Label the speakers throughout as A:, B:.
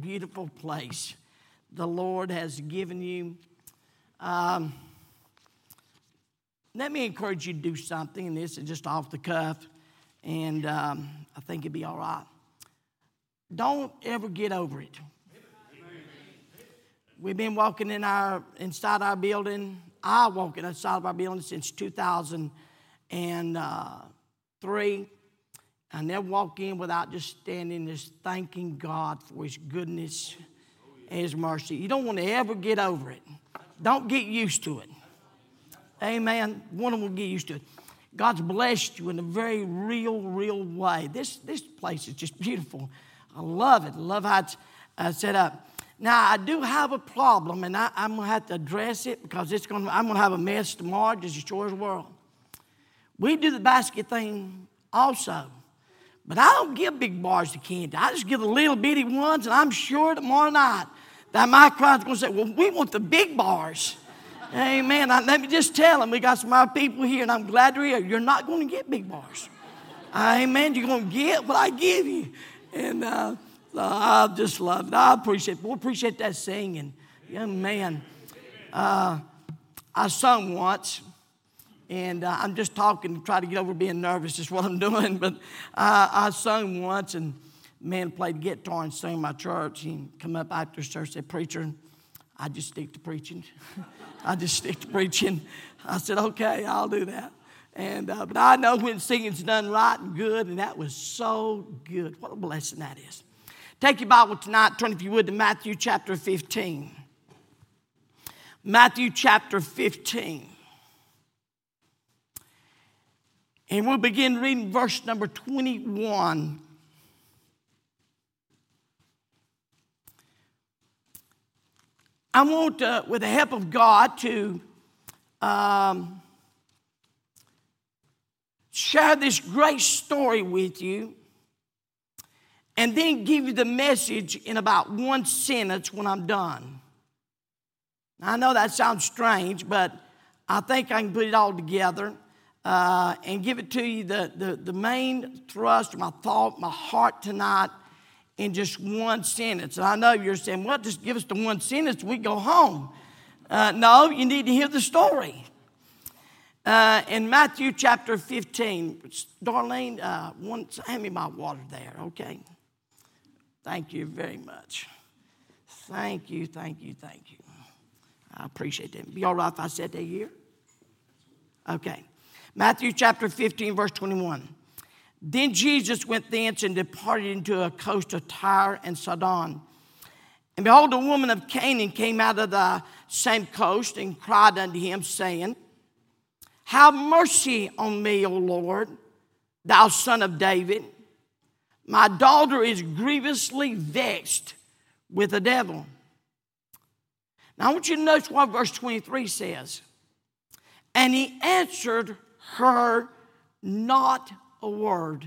A: beautiful place the Lord has given you. Um, let me encourage you to do something, and this is just off the cuff, and um, I think it'd be all right. Don't ever get over it. We've been walking in our inside our building. I walking inside of our building since 2003. I never walk in without just standing, just thanking God for His goodness and His mercy. You don't want to ever get over it. Don't get used to it. Amen. One of them will get used to it. God's blessed you in a very real, real way. This, this place is just beautiful. I love it. Love how it's uh, set up. Now, I do have a problem, and I, am going to have to address it because it's gonna, I'm going to have a mess tomorrow, just as sure as the world. We do the basket thing also. But I don't give big bars to candy. I just give the little bitty ones, and I'm sure tomorrow night that my crowd's going to say, Well, we want the big bars. Amen. I, let me just tell them we got some other people here, and I'm glad they're here. You're not going to get big bars. Amen. You're going to get what I give you. And uh, I just love it. I appreciate it. We appreciate that singing. Young man. Uh, I sung once and uh, I'm just talking to try to get over being nervous, is what I'm doing. But uh, I sung once, and man played guitar and sang my church. He come up after church, said, Preacher, I just stick to preaching. I just stick to preaching. I said, Okay, I'll do that. And, uh, but I know when singing's done right and good, and that was so good. What a blessing that is. Take your Bible tonight, turn if you would to Matthew chapter 15. Matthew chapter 15. And we'll begin reading verse number 21. I want, uh, with the help of God, to um, share this great story with you and then give you the message in about one sentence when I'm done. I know that sounds strange, but I think I can put it all together uh, and give it to you the, the, the main thrust my thought, my heart tonight in just one sentence. And I know you're saying, well, just give us the one sentence, we go home. Uh, no, you need to hear the story. Uh, in Matthew chapter 15, Darlene, uh, one, hand me my water there, okay? Thank you very much. Thank you, thank you, thank you. I appreciate that. Be all right if I said that here? Okay. Matthew chapter 15, verse 21. Then Jesus went thence and departed into a coast of Tyre and Sidon. And behold, a woman of Canaan came out of the same coast and cried unto him, saying, Have mercy on me, O Lord, thou son of David. My daughter is grievously vexed with the devil. Now I want you to notice what verse 23 says. And he answered her not a word.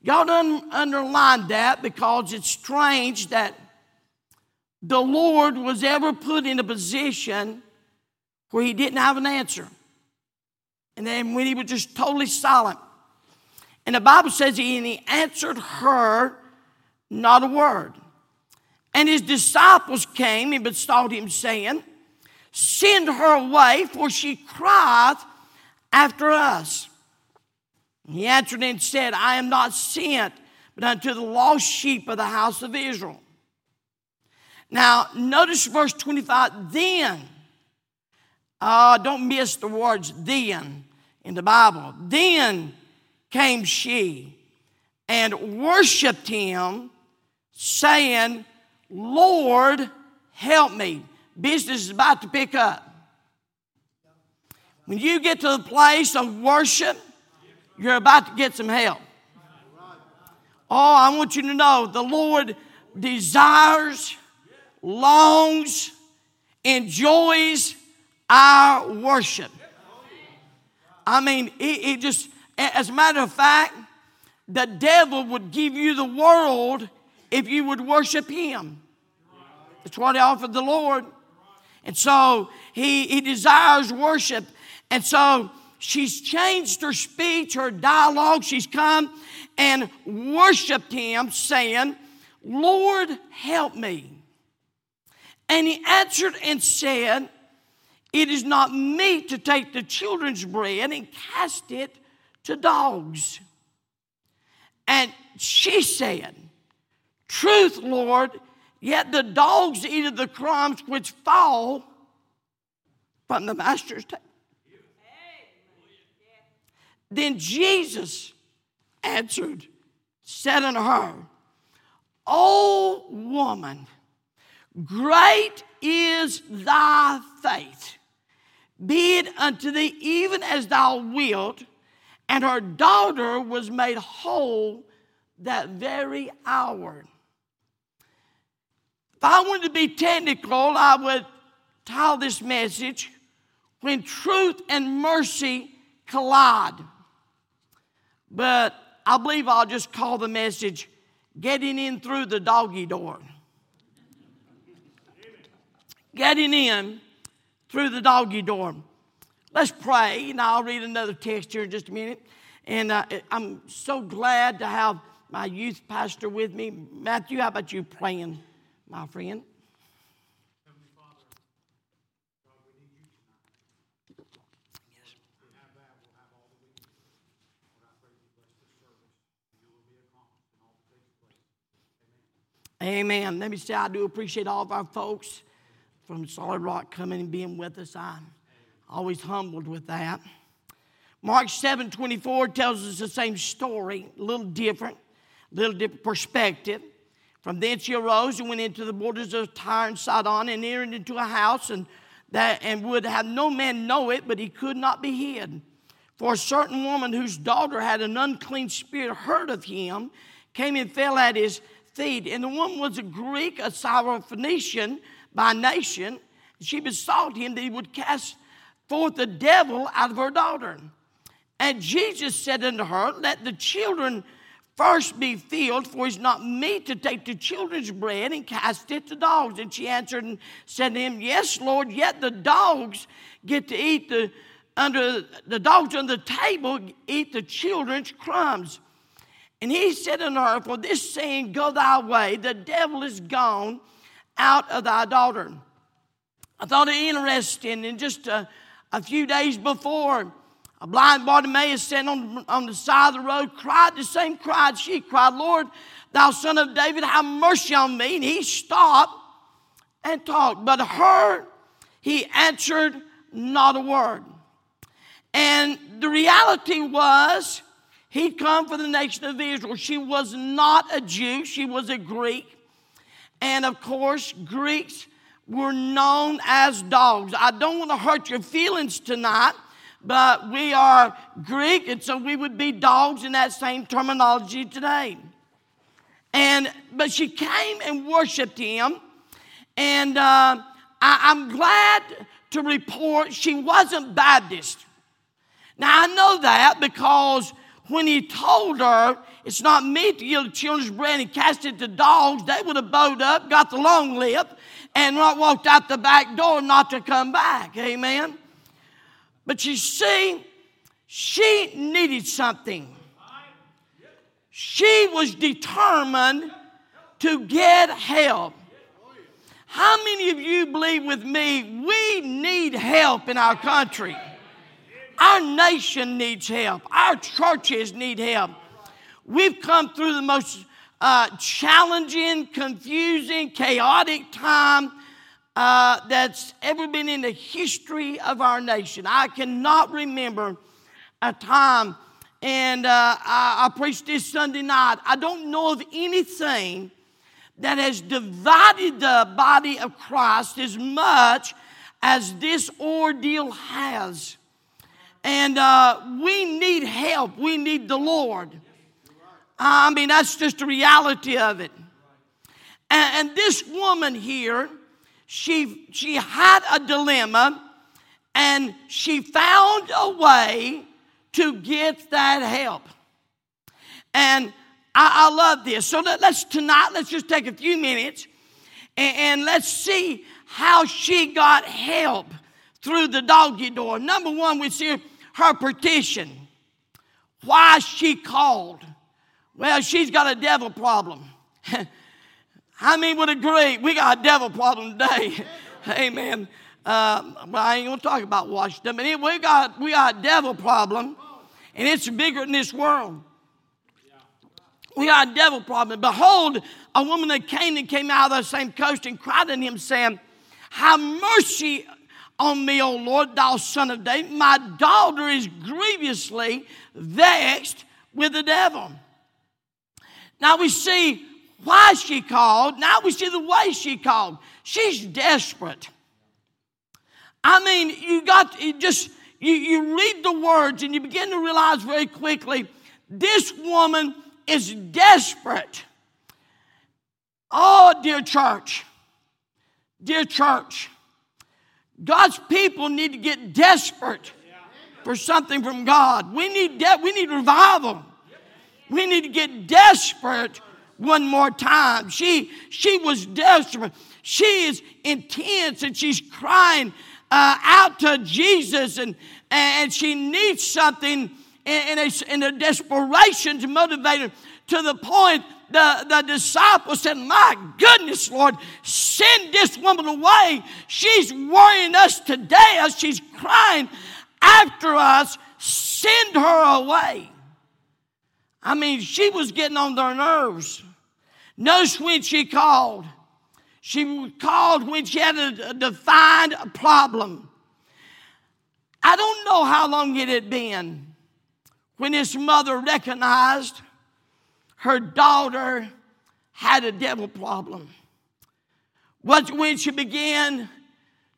A: Y'all un- underline that because it's strange that the Lord was ever put in a position where he didn't have an answer. And then when he was just totally silent. And the Bible says he, and he answered her not a word. And his disciples came and besought him, saying, Send her away, for she crieth after us. He answered and said, I am not sent, but unto the lost sheep of the house of Israel. Now, notice verse 25, then. Uh, don't miss the words then in the Bible. Then came she and worshiped him, saying, Lord, help me. Business is about to pick up. When you get to the place of worship, you're about to get some help. Oh, I want you to know the Lord desires, longs, enjoys our worship. I mean, it just, as a matter of fact, the devil would give you the world if you would worship him. That's what he offered the Lord. And so he, he desires worship. And so she's changed her speech, her dialogue. She's come and worshiped him, saying, Lord, help me. And he answered and said, It is not meet to take the children's bread and cast it to dogs. And she said, Truth, Lord, yet the dogs eat of the crumbs which fall from the master's table. Then Jesus answered, said unto her, O woman, great is thy faith. Be it unto thee even as thou wilt. And her daughter was made whole that very hour. If I wanted to be technical, I would title this message When Truth and Mercy Collide. But I believe I'll just call the message Getting In Through the Doggy Door. Getting in through the doggy door. Let's pray, and I'll read another text here in just a minute. And uh, I'm so glad to have my youth pastor with me. Matthew, how about you praying, my friend? Amen. Let me say, I do appreciate all of our folks from Solid Rock coming and being with us. I'm always humbled with that. Mark 7 24 tells us the same story, a little different, a little different perspective. From thence he arose and went into the borders of Tyre and Sidon and entered into a house and, that, and would have no man know it, but he could not be hid. For a certain woman whose daughter had an unclean spirit heard of him, came and fell at his And the woman was a Greek, a Syrophoenician by nation. She besought him that he would cast forth the devil out of her daughter. And Jesus said unto her, Let the children first be filled, for it's not meet to take the children's bread and cast it to dogs. And she answered and said to him, Yes, Lord, yet the dogs get to eat the under the dogs on the table eat the children's crumbs. And he said unto her, For this saying, Go thy way, the devil is gone out of thy daughter. I thought it interesting, in just a, a few days before, a blind Bartimaeus sitting on, on the side of the road cried the same cry she cried, Lord, thou son of David, have mercy on me. And he stopped and talked. But her, he answered not a word. And the reality was, He'd come for the nation of Israel. She was not a Jew, she was a Greek. And of course, Greeks were known as dogs. I don't want to hurt your feelings tonight, but we are Greek, and so we would be dogs in that same terminology today. And but she came and worshipped him, and uh, I, I'm glad to report she wasn't Baptist. Now I know that because when he told her it's not meet to give the children's bread and cast it to dogs, they would have bowed up, got the long lip, and walked out the back door not to come back. Amen. But you see, she needed something. She was determined to get help. How many of you believe with me we need help in our country? Our nation needs help. Our churches need help. We've come through the most uh, challenging, confusing, chaotic time uh, that's ever been in the history of our nation. I cannot remember a time, and uh, I, I preached this Sunday night. I don't know of anything that has divided the body of Christ as much as this ordeal has. And uh, we need help. We need the Lord. I mean, that's just the reality of it. And, and this woman here, she, she had a dilemma and she found a way to get that help. And I, I love this. So let, us tonight, let's just take a few minutes and, and let's see how she got help through the doggy door. Number one, we see her petition. Why she called? Well, she's got a devil problem. How many would agree? We got a devil problem today. Amen. Uh, but I ain't gonna talk about Washington. But anyway, we got we got a devil problem, and it's bigger than this world. We got a devil problem. Behold, a woman that came and came out of the same coast and cried unto him, saying, Have mercy on me, O Lord, thou son of David. My daughter is grievously vexed with the devil. Now we see why she called. Now we see the way she called. She's desperate. I mean, you got you just you, you read the words and you begin to realize very quickly this woman is desperate. Oh, dear church, dear church, God's people need to get desperate for something from God. We need de- we need revival. We need to get desperate one more time. She she was desperate. She is intense and she's crying uh, out to Jesus and, and she needs something in, a, in a desperation to motivate her to the point the, the disciples said, My goodness, Lord, send this woman away. She's worrying us today death. She's crying after us. Send her away. I mean, she was getting on their nerves. Notice when she called. She called when she had a, a defined problem. I don't know how long it had been when his mother recognized her daughter had a devil problem. Was when she began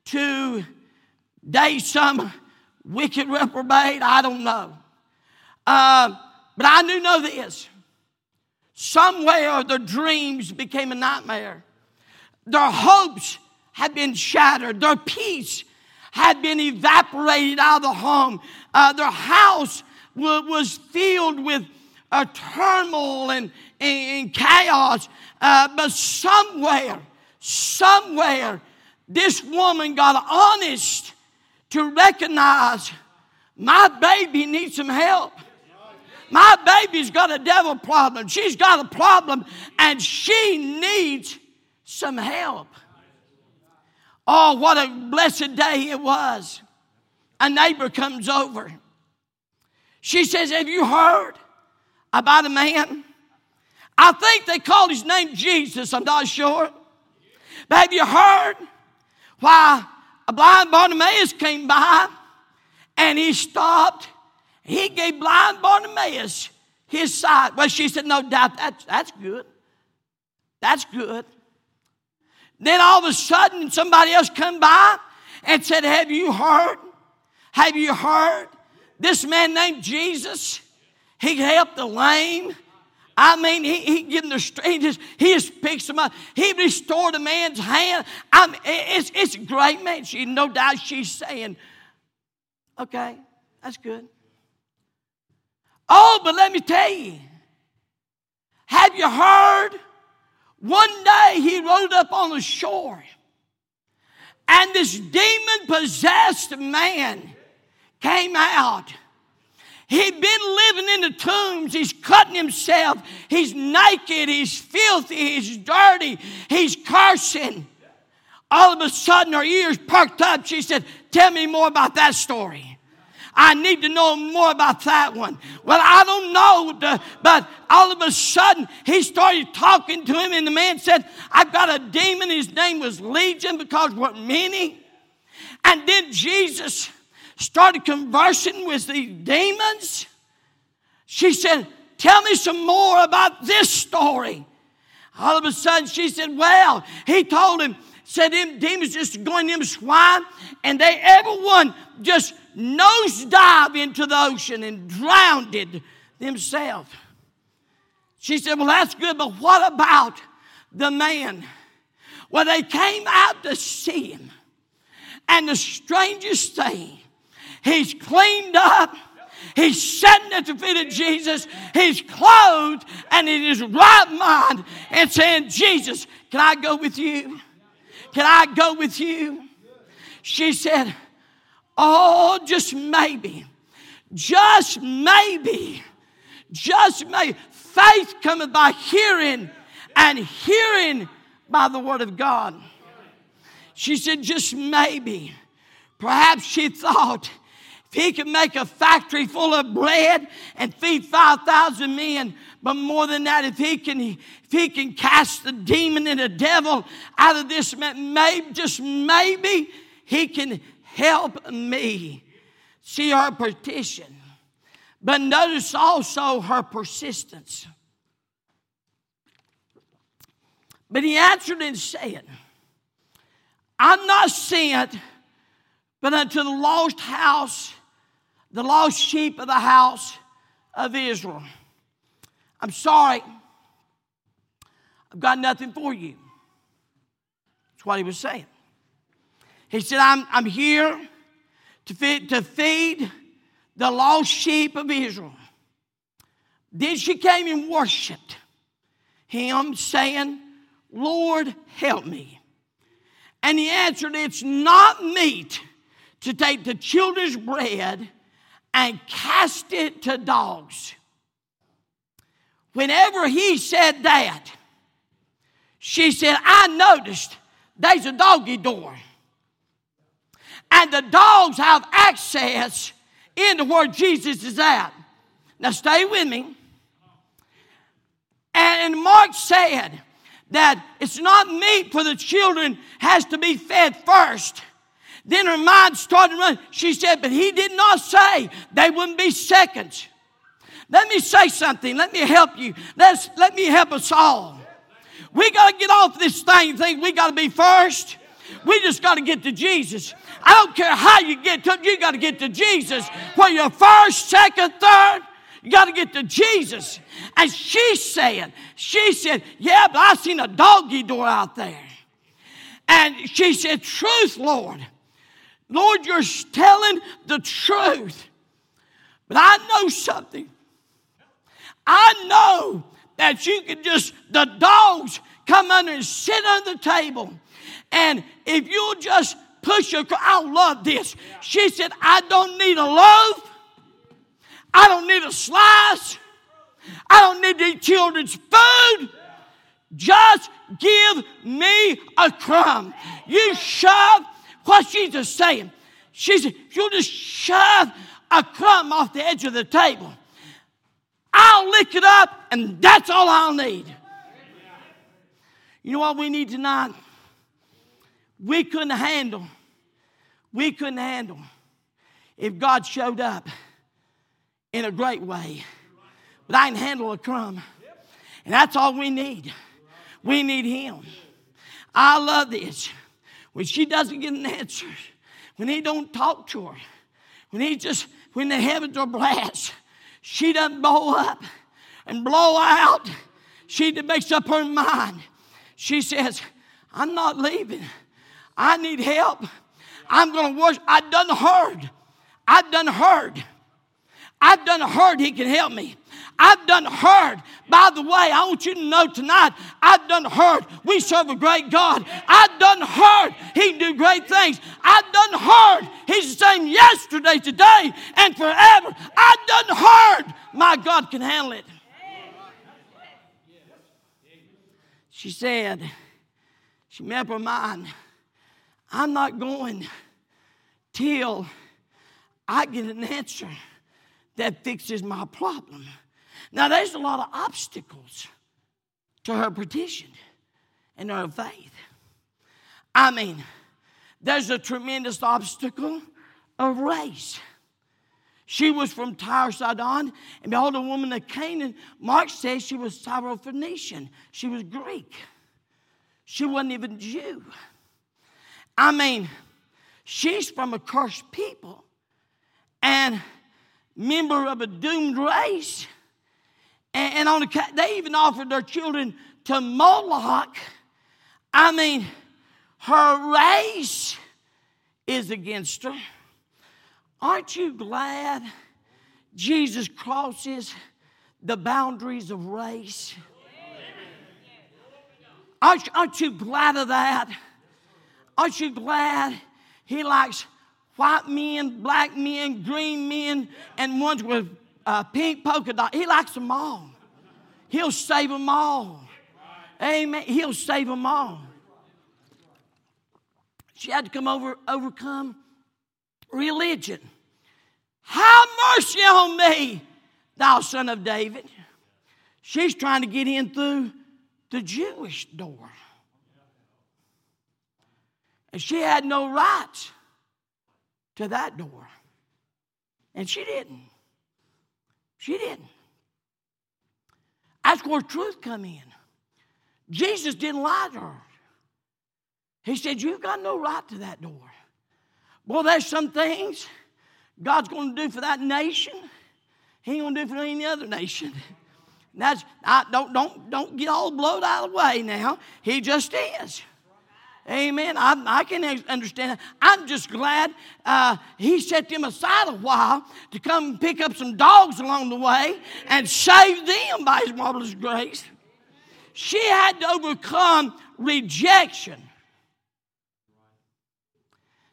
A: to date some wicked reprobate? I don't know. Uh, but I do know this. Somewhere their dreams became a nightmare. Their hopes had been shattered. Their peace had been evaporated out of the home. Uh, their house w- was filled with uh, turmoil and, and, and chaos. Uh, but somewhere, somewhere, this woman got honest to recognize my baby needs some help. My baby's got a devil problem. She's got a problem and she needs some help. Oh, what a blessed day it was. A neighbor comes over. She says, Have you heard about a man? I think they called his name Jesus, I'm not sure. But have you heard why a blind Bartimaeus came by and he stopped? He gave blind Bartimaeus his sight. Well, she said, No doubt, that's, that's good. That's good. Then all of a sudden, somebody else come by and said, Have you heard? Have you heard? This man named Jesus, he helped the lame. I mean, he, he the. He just, he just picks them up. He restored a man's hand. I mean, it's, it's great, man. She, no doubt she's saying, okay, that's good. Oh, but let me tell you, have you heard one day he rode up on the shore, and this demon possessed man came out. He'd been living in the tombs. He's cutting himself. He's naked. He's filthy. He's dirty. He's cursing. All of a sudden, her ears perked up. She said, Tell me more about that story. I need to know more about that one. Well, I don't know, but all of a sudden he started talking to him, and the man said, I've got a demon. His name was Legion because we're many. And then Jesus started conversing with the demons. She said, Tell me some more about this story. All of a sudden she said, Well, he told him, said them demons just going them swine, and they everyone just nosedive into the ocean and drowned themselves. She said, Well, that's good, but what about the man? Well, they came out to see him. And the strangest thing, he's cleaned up. He's sitting at the feet of Jesus. He's clothed and in his right mind and saying, Jesus, can I go with you? Can I go with you? She said, Oh, just maybe. Just maybe. Just maybe. Faith cometh by hearing, and hearing by the word of God. She said, just maybe. Perhaps she thought if he could make a factory full of bread and feed 5,000 men, but more than that, if he can, if he can cast the demon and the devil out of this man, maybe, just maybe he can help me. See her petition. But notice also her persistence. But he answered and said, I'm not sent but unto the lost house, the lost sheep of the house of Israel. I'm sorry, I've got nothing for you. That's what he was saying. He said, I'm, I'm here to feed, to feed the lost sheep of Israel. Then she came and worshiped him, saying, Lord, help me. And he answered, It's not meet to take the children's bread and cast it to dogs. Whenever he said that, she said, I noticed there's a doggy door. And the dogs have access into where Jesus is at. Now, stay with me. And Mark said that it's not meet for the children has to be fed first. Then her mind started running. She said, but he did not say they wouldn't be seconds. Let me say something. Let me help you. Let's, let me help us all. We got to get off this thing, think we got to be first. We just got to get to Jesus. I don't care how you get to you got to get to Jesus. Whether you're first, second, third, you got to get to Jesus. And she said, she said, yeah, but I seen a doggy door out there. And she said, truth, Lord. Lord, you're telling the truth. But I know something. I know that you can just, the dogs come under and sit under the table. And if you'll just push your, I love this. She said, I don't need a loaf. I don't need a slice. I don't need these children's food. Just give me a crumb. You shove What's Jesus saying? She said, you'll just shove a crumb off the edge of the table. I'll lick it up, and that's all I'll need. You know what we need tonight? We couldn't handle, we couldn't handle if God showed up in a great way. But I can handle a crumb. And that's all we need. We need Him. I love this when she doesn't get an answer, when he don't talk to her, when he just, when the heavens are blessed, she doesn't blow up and blow out. She makes up her mind. She says, I'm not leaving. I need help. I'm going to worship. I've done heard. I've done heard. I've done heard he can help me. I've done heard. By the way, I want you to know tonight, I've done heard. We serve a great God. I've done heard. He can do great things. I've done heard. He's the same yesterday, today, and forever. I've done heard. My God can handle it. She said, she made up her mind, I'm not going till I get an answer that fixes my problem. Now, there's a lot of obstacles to her petition and her faith. I mean, there's a tremendous obstacle of race. She was from Tyre Sidon, and behold, a woman of Canaan. Mark says she was Syrophoenician. She was Greek. She wasn't even Jew. I mean, she's from a cursed people and member of a doomed race. And, and on the, they even offered their children to Moloch. I mean, her race is against her. Aren't you glad Jesus crosses the boundaries of race? Aren't, aren't you glad of that? Aren't you glad he likes white men, black men, green men, and ones with uh, pink polka dot. He likes them all. He'll save them all. Amen. He'll save them all. She had to come over, overcome religion. Have mercy on me, thou son of David. She's trying to get in through the Jewish door. And she had no rights to that door. And she didn't. She didn't. That's where truth come in. Jesus didn't lie to her. He said, You've got no right to that door. Boy, there's some things God's going to do for that nation. He ain't going to do for any other nation. That's I, don't don't don't get all blowed out of the way now. He just is. Amen. I, I can understand that. I'm just glad uh, he set them aside a while to come pick up some dogs along the way and save them by his marvelous grace. She had to overcome rejection.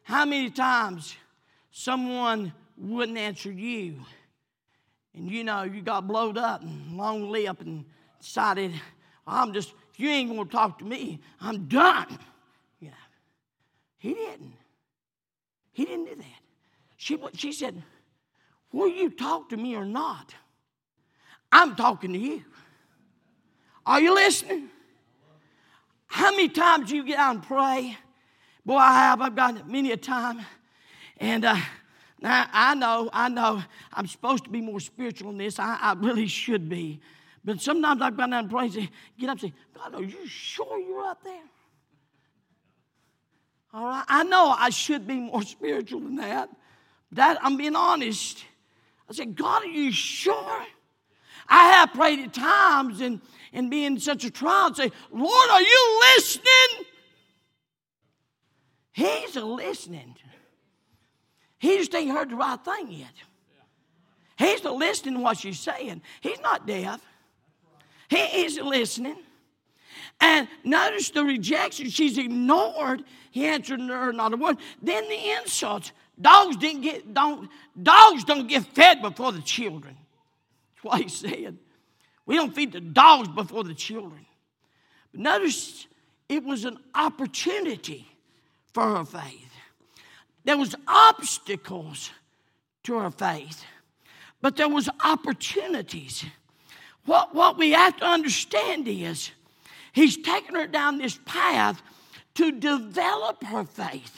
A: How many times someone wouldn't answer you? And you know, you got blowed up and long lip and decided, I'm just, you ain't gonna talk to me, I'm done. He didn't. He didn't do that. She, she said, Will you talk to me or not? I'm talking to you. Are you listening? How many times you get out and pray? Boy, I have. I've got many a time. And uh, now I know, I know I'm supposed to be more spiritual in this. I, I really should be. But sometimes I've gone down and pray and say, get up and say, God, are you sure you're up there? All right. I know I should be more spiritual than that. That I'm being honest. I said, God, are you sure? I have prayed at times and, and be in such a trial and say, Lord, are you listening? He's listening. He just ain't heard the right thing yet. He's listening to what she's saying. He's not deaf. He is listening. And notice the rejection. She's ignored. He answered her not a word. Then the insults. Dogs didn't get don't dogs don't get fed before the children. That's why he said. We don't feed the dogs before the children. But notice it was an opportunity for her faith. There was obstacles to her faith, but there was opportunities. What, what we have to understand is He's taken her down this path to develop her faith.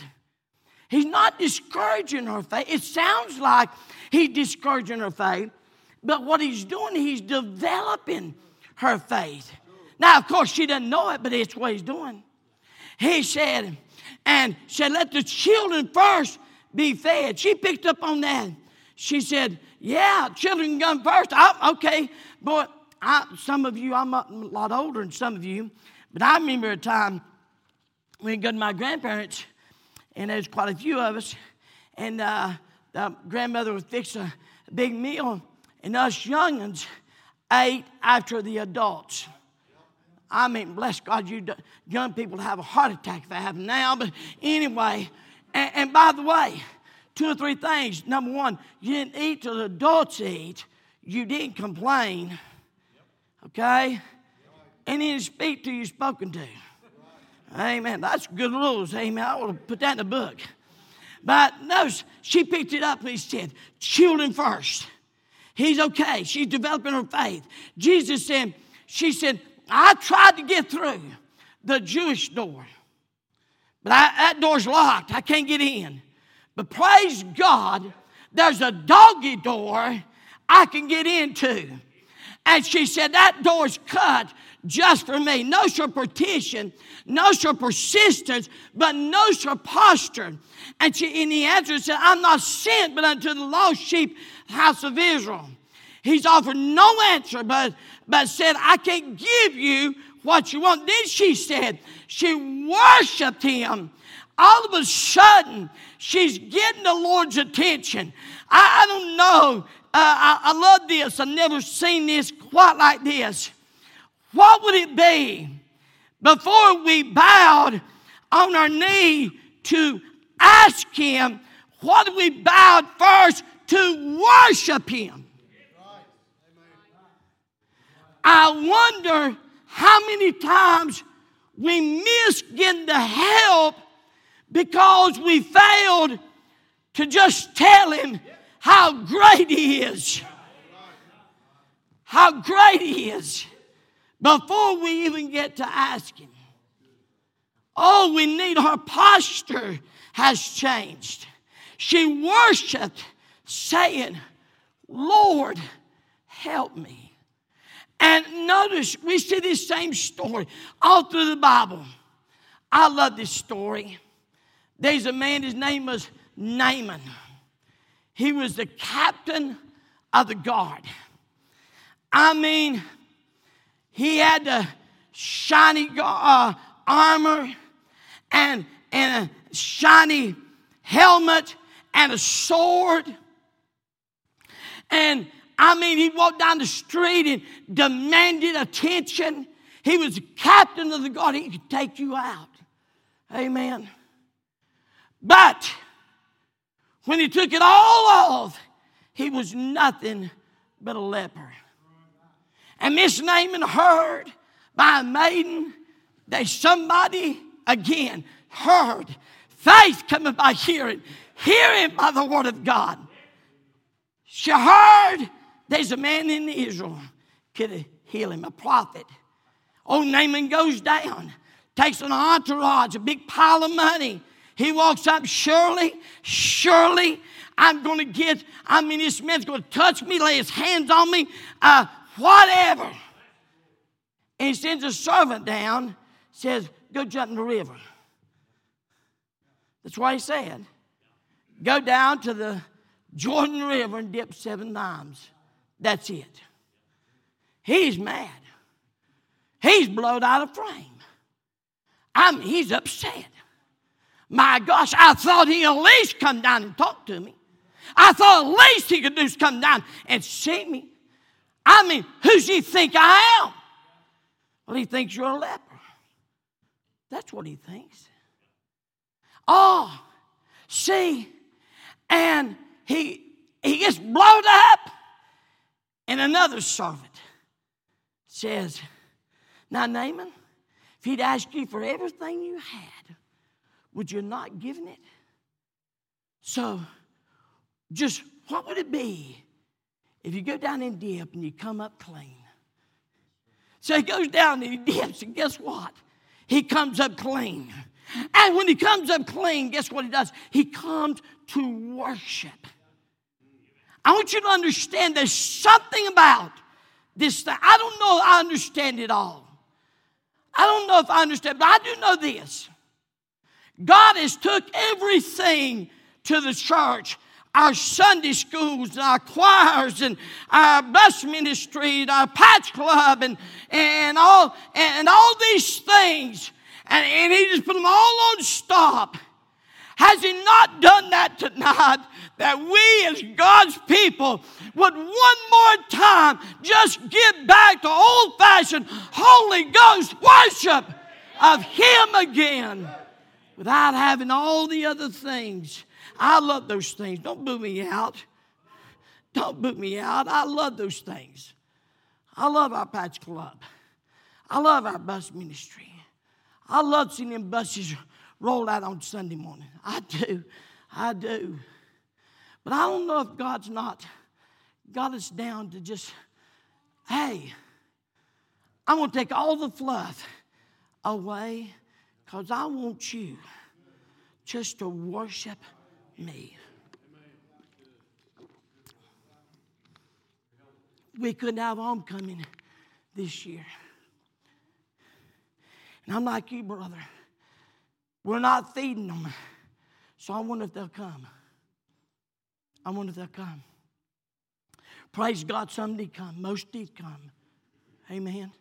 A: He's not discouraging her faith. It sounds like he's discouraging her faith, but what he's doing, he's developing her faith. Now, of course, she doesn't know it, but it's what he's doing. He said, and said, Let the children first be fed. She picked up on that. She said, Yeah, children come first. I, okay, but I, some of you, I'm a lot older than some of you, but I remember a time when we go to my grandparents, and there's quite a few of us, and uh, the grandmother would fix a big meal, and us youngins ate after the adults. I mean, bless God, you young people have a heart attack if they have now. But anyway, and, and by the way, two or three things. Number one, you didn't eat till the adults eat. You didn't complain. Okay? And then speak to you spoken to. Amen. That's good rules. Amen. I to put that in the book. But no, she picked it up and he said, children first. He's okay. She's developing her faith. Jesus said, she said, I tried to get through the Jewish door, but I, that door's locked. I can't get in. But praise God, there's a doggy door I can get into. And she said, That door's cut just for me. No for petition, no for persistence, but no for posture. And she, in the answer said, I'm not sent but unto the lost sheep house of Israel. He's offered no answer, but, but said, I can't give you what you want. Then she said, she worshiped him. All of a sudden, she's getting the Lord's attention. I, I don't know. Uh, I, I love this. I've never seen this quite like this. What would it be before we bowed on our knee to ask Him? What we bowed first to worship Him? I wonder how many times we miss getting the help because we failed to just tell him how great he is. How great he is before we even get to ask him. Oh, we need our posture has changed. She worshiped, saying, Lord, help me. And notice, we see this same story all through the Bible. I love this story. There's a man, his name was Naaman. He was the captain of the guard. I mean, he had the shiny uh, armor and, and a shiny helmet and a sword. And I mean, he walked down the street and demanded attention. He was captain of the guard. He could take you out. Amen. But when he took it all off, he was nothing but a leper. And Miss Naaman heard by a maiden that somebody again heard faith coming by hearing, hearing by the word of God. She heard there's a man in Israel could heal him, a prophet. Old Naaman goes down, takes an entourage, a big pile of money. He walks up, surely, surely, I'm going to get, I mean, this man's going to touch me, lay his hands on me, uh, whatever. And he sends a servant down, says, go jump in the river. That's what he said. Go down to the Jordan River and dip seven times. That's it. He's mad. He's blowed out of frame. I mean, he's upset. My gosh, I thought he'd at least come down and talk to me. I thought at least he could do is come down and see me. I mean, who's he think I am? Well, he thinks you're a leper. That's what he thinks. Oh, see, and he he gets blown up and another servant says, Now, Naaman, if he'd asked you for everything you had, would you not given it? So, just what would it be if you go down and dip and you come up clean? So he goes down and he dips, and guess what? He comes up clean. And when he comes up clean, guess what he does? He comes to worship. I want you to understand there's something about this thing. I don't know I understand it all. I don't know if I understand, but I do know this. God has took everything to the church our Sunday schools, our choirs, and our bus ministry, and our patch club, and, and, all, and all these things. And, and He just put them all on stop. Has He not done that tonight? That we as God's people would one more time just get back to old fashioned Holy Ghost worship of Him again without having all the other things. I love those things. Don't boo me out. Don't boot me out. I love those things. I love our patch club. I love our bus ministry. I love seeing them buses roll out on Sunday morning. I do. I do. But I don't know if God's not got us down to just, hey, I'm going to take all the fluff away because I want you just to worship me. We couldn't have homecoming this year. And I'm like you, brother. We're not feeding them. So I wonder if they'll come. I wonder if they'll come. Praise God, some did come. Most did come. Amen.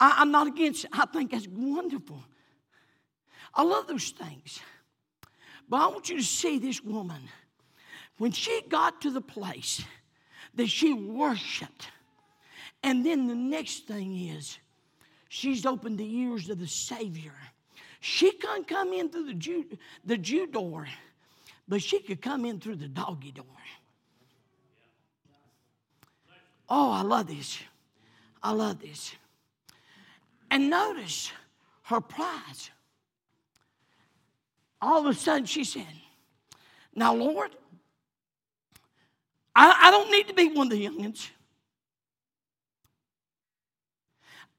A: I, am not against it. I think that's wonderful. I love those things. But I want you to see this woman. When she got to the place that she worshiped, and then the next thing is, she's opened the ears of the Savior. She couldn't come in through the Jew, the Jew door, but she could come in through the doggy door. Oh, I love this. I love this. And notice her prize. All of a sudden, she said, Now, Lord, I, I don't need to be one of the youngins.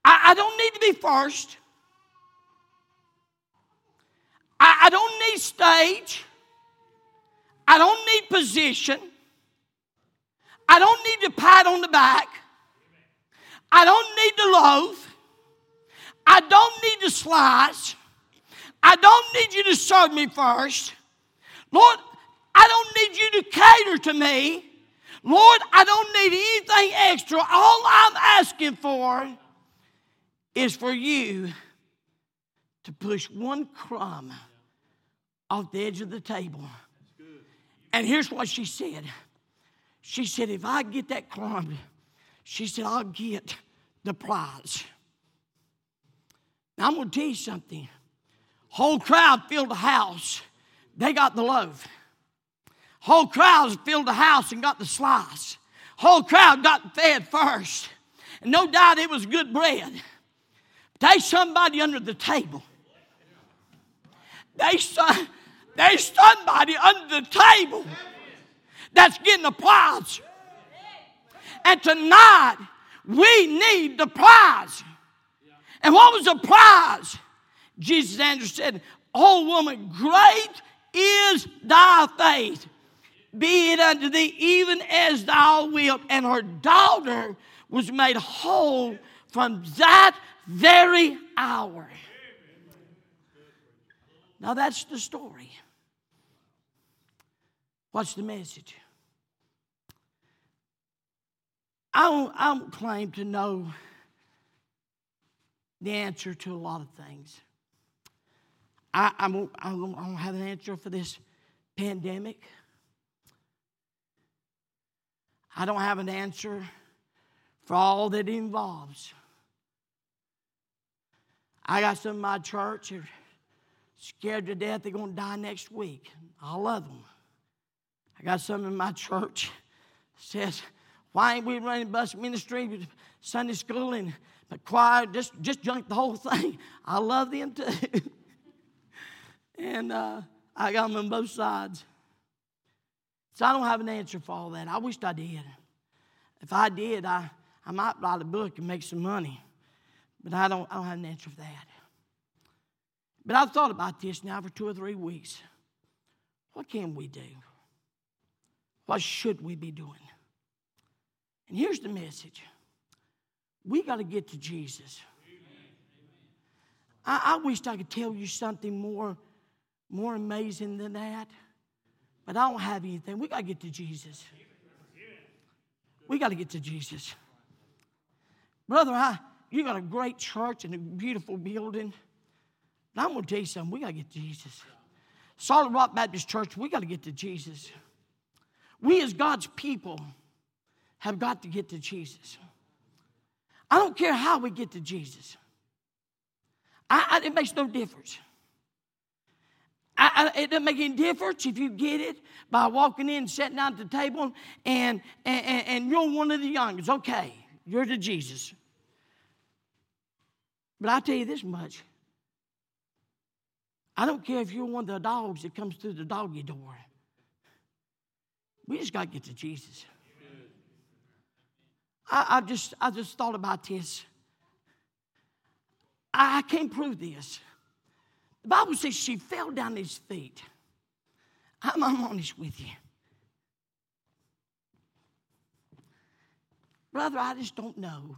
A: I, I don't need to be first. I, I don't need stage. I don't need position. I don't need to pat on the back. I don't need the loaf. I don't need the slice. I don't need you to serve me first. Lord, I don't need you to cater to me. Lord, I don't need anything extra. All I'm asking for is for you to push one crumb off the edge of the table. And here's what she said She said, If I get that crumb, she said, I'll get the prize. Now, I'm going to tell you something. Whole crowd filled the house. They got the loaf. Whole crowd filled the house and got the slice. Whole crowd got fed first. And no doubt it was good bread. They somebody under the table. They, there's somebody under the table that's getting a prize. And tonight, we need the prize. And what was the prize? Jesus answered said, woman, great is thy faith. Be it unto thee even as thou wilt. And her daughter was made whole from that very hour. Now that's the story. What's the message? I don't, I don't claim to know the answer to a lot of things. I, I, don't, I don't have an answer for this pandemic. I don't have an answer for all that it involves. I got some of my church are scared to death they're going to die next week. I love them. I got some in my church says, why ain't we running bus ministry, Sunday school, and the choir? Just, just junk the whole thing. I love them too. and uh, I got them on both sides. So I don't have an answer for all that. I wished I did. If I did, I, I might write a book and make some money. But I don't, I don't have an answer for that. But I've thought about this now for two or three weeks. What can we do? What should we be doing? And here's the message we got to get to Jesus. I, I I could tell you something more, more amazing than that, but I don't have anything. We got to get to Jesus. We got to get to Jesus. Brother, I, you got a great church and a beautiful building. But I'm going to tell you something. We got to get to Jesus. Solid Rock Baptist Church, we got to get to Jesus. We, as God's people, have got to get to Jesus. I don't care how we get to Jesus, I, I, it makes no difference. I, it doesn't make any difference if you get it by walking in, sitting down at the table, and, and, and you're one of the youngest. Okay, you're the Jesus. But I tell you this much I don't care if you're one of the dogs that comes through the doggy door. We just got to get to Jesus. I, I, just I just thought about this. I, I can't prove this. The Bible says she fell down his feet. I'm, I'm honest with you. Brother, I just don't know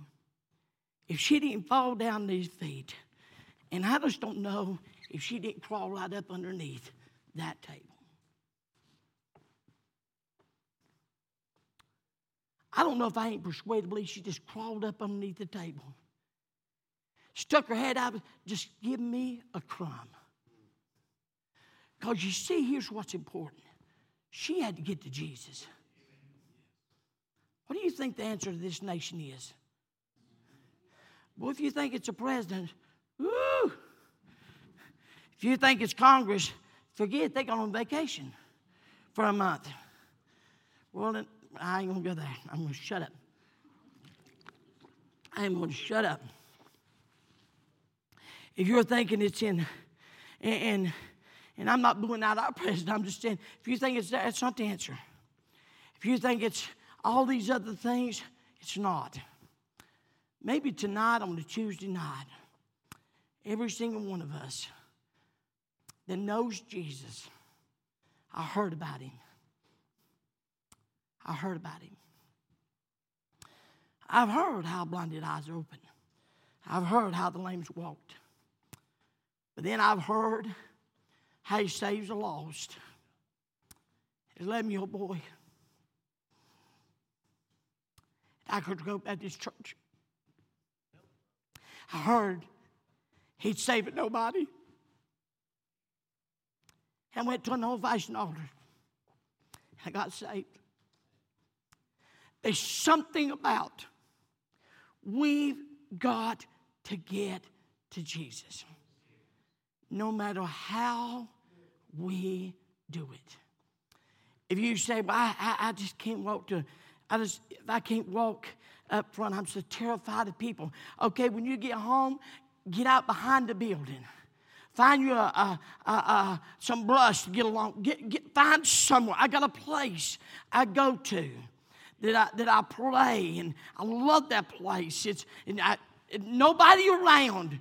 A: if she didn't fall down these feet. And I just don't know if she didn't crawl right up underneath that table. I don't know if I ain't persuaded to believe she just crawled up underneath the table, stuck her head out, just give me a crumb. Because you see, here's what's important she had to get to Jesus. What do you think the answer to this nation is? Well, if you think it's a president, woo! If you think it's Congress, forget they gone on vacation for a month. Well, I ain't gonna go there. I'm gonna shut up. I am to shut up. If you're thinking it's in, and, and I'm not booing out our president, I'm just saying, if you think it's that, it's not the answer. If you think it's all these other things, it's not. Maybe tonight on the Tuesday night, every single one of us that knows Jesus, I heard about him. I heard about him. I've heard how blinded eyes are open. I've heard how the lame walked. But then I've heard how he saves the lost. His 11 year old boy. I could go at this church. I heard he'd save nobody. And went to an old fashioned altar. I got saved. There's something about we've got to get to Jesus. No matter how we do it. If you say, well, I, I, just can't walk to, I just, if I can't walk up front, I'm so terrified of people. Okay, when you get home, get out behind the building. Find you a, a, a, some brush to get along. Get, get, find somewhere. I got a place I go to that I, that I pray, and I love that place. It's and I, nobody around.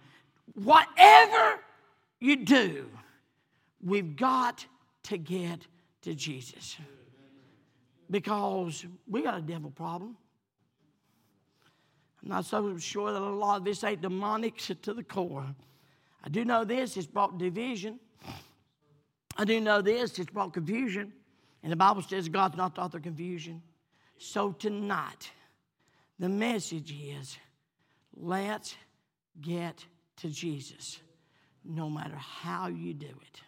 A: Whatever you do, we've got to get to Jesus because we got a devil problem. I'm not so sure that a lot of this ain't demonic to the core. I do know this, it's brought division. I do know this, it's brought confusion. And the Bible says God's not the author of confusion. So tonight, the message is let's get to Jesus no matter how you do it.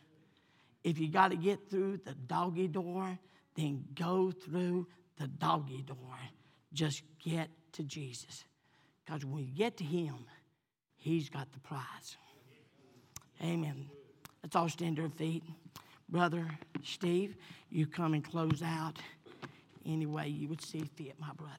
A: If you got to get through the doggy door, then go through the doggy door. Just get to Jesus. Because when you get to Him, He's got the prize. Amen. Let's all stand to our feet. Brother Steve, you come and close out any way you would see fit, my brother.